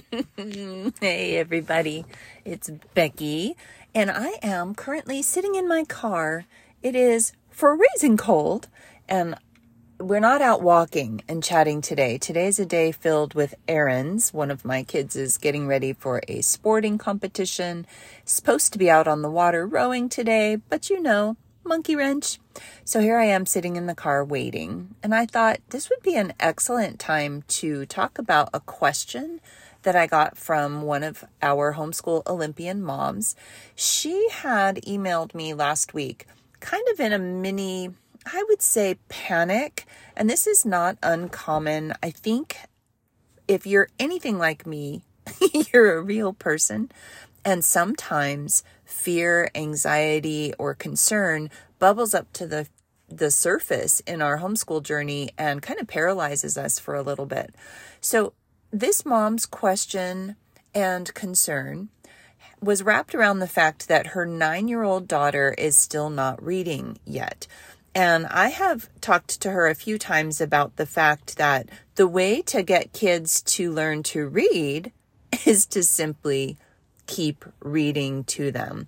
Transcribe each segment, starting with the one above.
hey, everybody. It's Becky, and I am currently sitting in my car. It is for raising cold, and we're not out walking and chatting today. Today's a day filled with errands. One of my kids is getting ready for a sporting competition, supposed to be out on the water rowing today, but you know, monkey wrench. So here I am sitting in the car waiting, and I thought this would be an excellent time to talk about a question that I got from one of our homeschool Olympian moms. She had emailed me last week, kind of in a mini, I would say, panic. And this is not uncommon. I think if you're anything like me, you're a real person. And sometimes fear, anxiety, or concern bubbles up to the the surface in our homeschool journey and kind of paralyzes us for a little bit. So, this mom's question and concern was wrapped around the fact that her nine year old daughter is still not reading yet. And I have talked to her a few times about the fact that the way to get kids to learn to read is to simply keep reading to them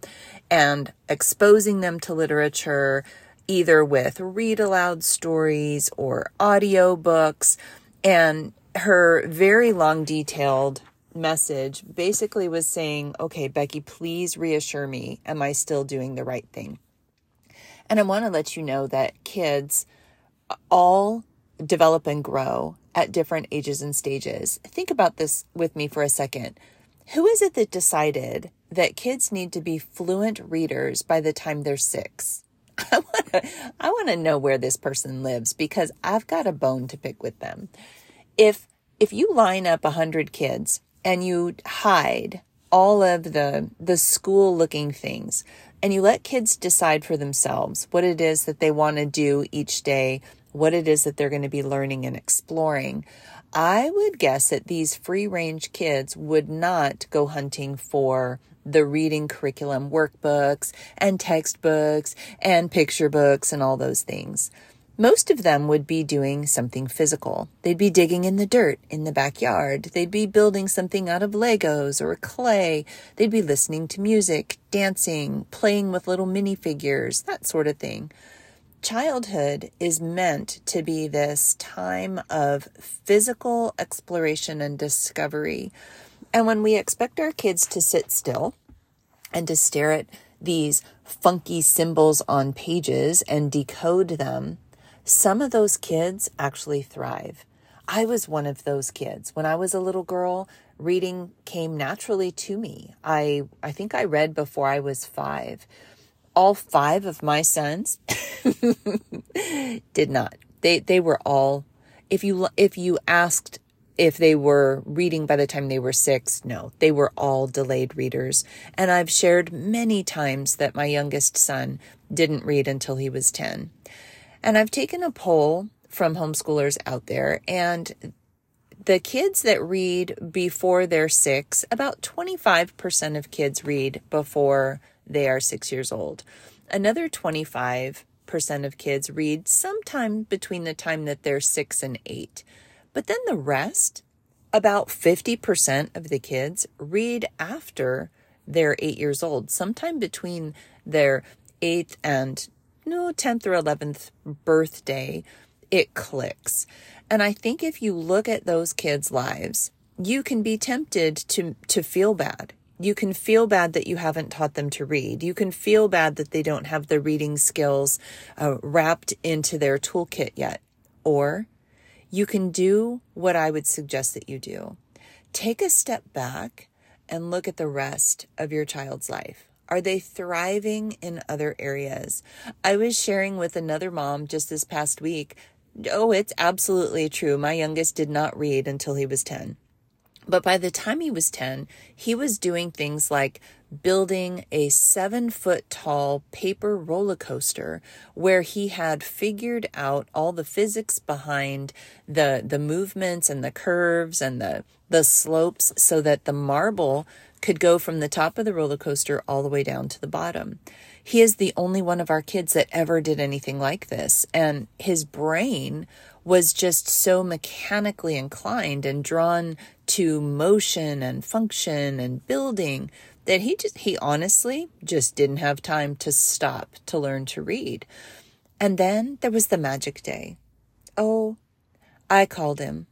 and exposing them to literature, either with read aloud stories or audio books. And her very long, detailed message basically was saying, okay, Becky, please reassure me. Am I still doing the right thing? And I want to let you know that kids all develop and grow at different ages and stages. Think about this with me for a second. Who is it that decided that kids need to be fluent readers by the time they're six? I want to I want to know where this person lives because I've got a bone to pick with them. If if you line up a hundred kids and you hide all of the the school looking things and you let kids decide for themselves what it is that they want to do each day, what it is that they're going to be learning and exploring. I would guess that these free range kids would not go hunting for the reading curriculum workbooks and textbooks and picture books and all those things. Most of them would be doing something physical. They'd be digging in the dirt in the backyard. They'd be building something out of Legos or clay. They'd be listening to music, dancing, playing with little minifigures, that sort of thing childhood is meant to be this time of physical exploration and discovery. And when we expect our kids to sit still and to stare at these funky symbols on pages and decode them, some of those kids actually thrive. I was one of those kids. When I was a little girl, reading came naturally to me. I I think I read before I was 5 all five of my sons did not. They they were all if you if you asked if they were reading by the time they were 6, no. They were all delayed readers. And I've shared many times that my youngest son didn't read until he was 10. And I've taken a poll from homeschoolers out there and the kids that read before they're 6, about 25% of kids read before they are six years old. Another 25% of kids read sometime between the time that they're six and eight. But then the rest, about 50% of the kids, read after they're eight years old, sometime between their eighth and no 10th or 11th birthday, it clicks. And I think if you look at those kids' lives, you can be tempted to to feel bad you can feel bad that you haven't taught them to read. You can feel bad that they don't have the reading skills uh, wrapped into their toolkit yet. Or you can do what I would suggest that you do. Take a step back and look at the rest of your child's life. Are they thriving in other areas? I was sharing with another mom just this past week. Oh, it's absolutely true. My youngest did not read until he was 10. But by the time he was 10, he was doing things like building a seven foot tall paper roller coaster where he had figured out all the physics behind the, the movements and the curves and the, the slopes so that the marble could go from the top of the roller coaster all the way down to the bottom. He is the only one of our kids that ever did anything like this. And his brain was just so mechanically inclined and drawn to motion and function and building that he just, he honestly just didn't have time to stop to learn to read. And then there was the magic day. Oh, I called him.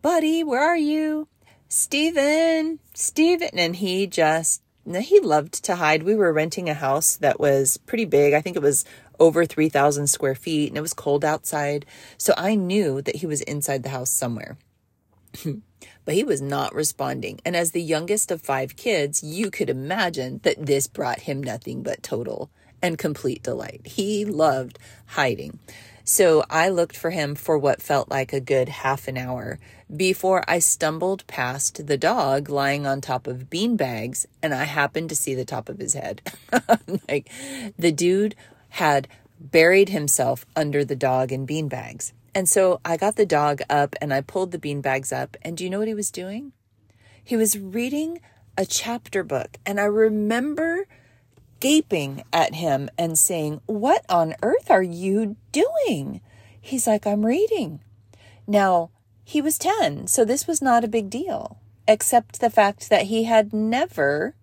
Buddy, where are you? Stephen, Stephen. And he just, he loved to hide. We were renting a house that was pretty big. I think it was over 3,000 square feet and it was cold outside. So I knew that he was inside the house somewhere. but he was not responding. And as the youngest of five kids, you could imagine that this brought him nothing but total and complete delight. He loved hiding. So I looked for him for what felt like a good half an hour before I stumbled past the dog lying on top of bean bags and I happened to see the top of his head. like the dude had buried himself under the dog in bean bags. And so I got the dog up and I pulled the bean bags up. And do you know what he was doing? He was reading a chapter book. And I remember gaping at him and saying, What on earth are you doing? He's like, I'm reading. Now, he was 10, so this was not a big deal, except the fact that he had never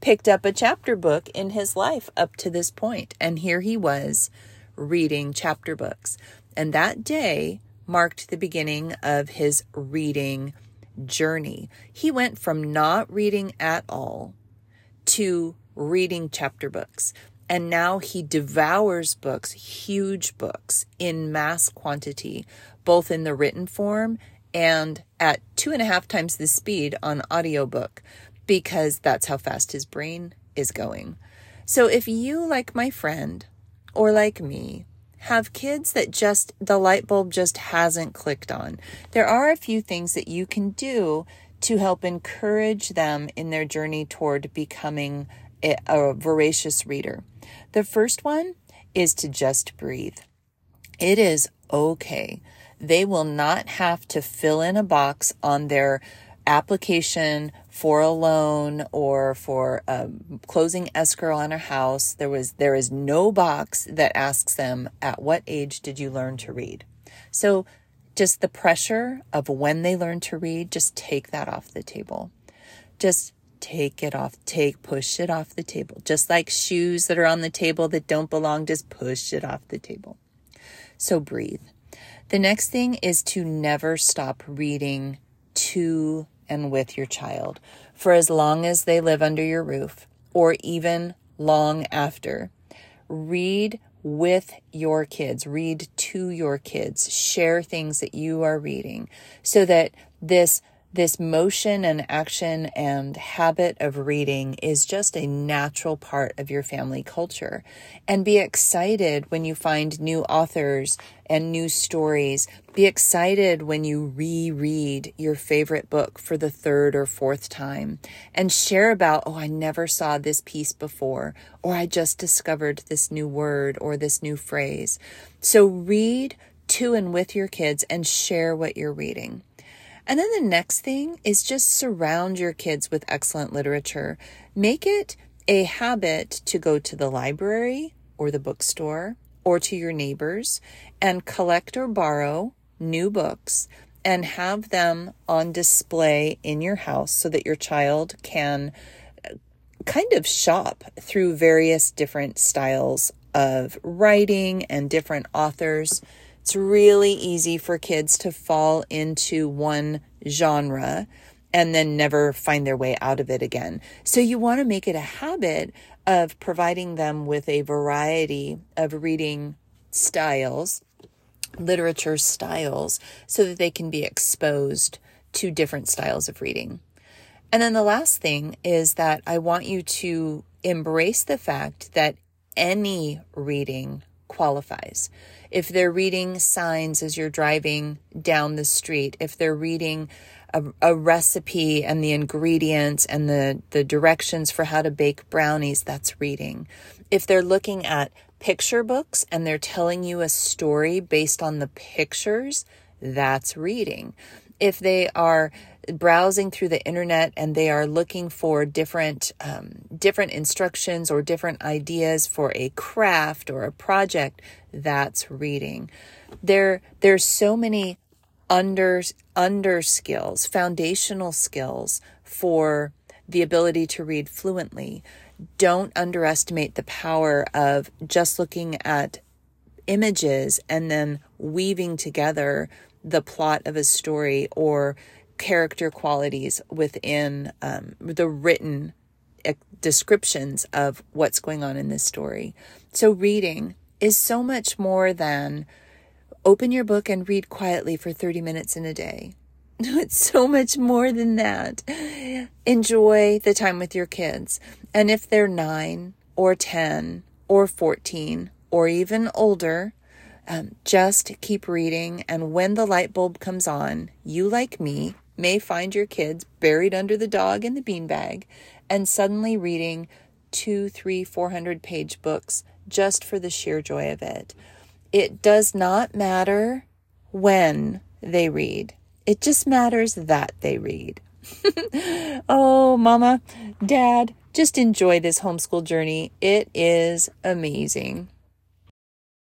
picked up a chapter book in his life up to this point. And here he was reading chapter books. And that day marked the beginning of his reading journey. He went from not reading at all to reading chapter books. And now he devours books, huge books, in mass quantity, both in the written form and at two and a half times the speed on audiobook, because that's how fast his brain is going. So if you, like my friend, or like me, have kids that just the light bulb just hasn't clicked on, there are a few things that you can do to help encourage them in their journey toward becoming a, voracious reader. The first one is to just breathe. It is okay. They will not have to fill in a box on their application for a loan or for um, closing escrow on a house there was there is no box that asks them at what age did you learn to read so just the pressure of when they learn to read just take that off the table just take it off take push it off the table. Just like shoes that are on the table that don't belong just push it off the table. So breathe. The next thing is to never stop reading to and with your child for as long as they live under your roof or even long after. Read with your kids, read to your kids, share things that you are reading so that this this motion and action and habit of reading is just a natural part of your family culture. And be excited when you find new authors and new stories. Be excited when you reread your favorite book for the third or fourth time and share about, oh, I never saw this piece before, or I just discovered this new word or this new phrase. So read to and with your kids and share what you're reading. And then the next thing is just surround your kids with excellent literature. Make it a habit to go to the library or the bookstore or to your neighbors and collect or borrow new books and have them on display in your house so that your child can uh, kind of shop through various different styles of writing and different authors it's really easy for kids to fall into one genre and then never find their way out of it again. So you want to make it a habit of providing them with a variety of reading styles, literature styles, so that they can be exposed to different styles of reading. And then the last thing is that I want you to embrace the fact that any reading qualifies if they're reading signs as you're driving down the street, if they're reading a, a, recipe and the ingredients and the, the directions for how to bake brownies, that's reading. If they're looking at picture books and they're telling you a story based on the pictures, that's reading. If they are browsing through the internet and they are looking for different um, different instructions or different ideas for a craft or a project that's reading. There there's so many under under skills foundational skills for the ability to read fluently. Don't underestimate the power of just looking at images and then weaving together the plot of a story or character qualities within um, the written descriptions of what's going on in this story. So, reading is so much more than open your book and read quietly for 30 minutes in a day. It's so much more than that. Enjoy the time with your kids. And if they're nine or 10 or 14 or even older, um, just keep reading. And when the light bulb comes on, you, like me, may find your kids buried under the dog in the beanbag and suddenly reading two, three, four hundred page books just for the sheer joy of it. It does not matter when they read, it just matters that they read. oh, mama, dad, just enjoy this homeschool journey. It is amazing.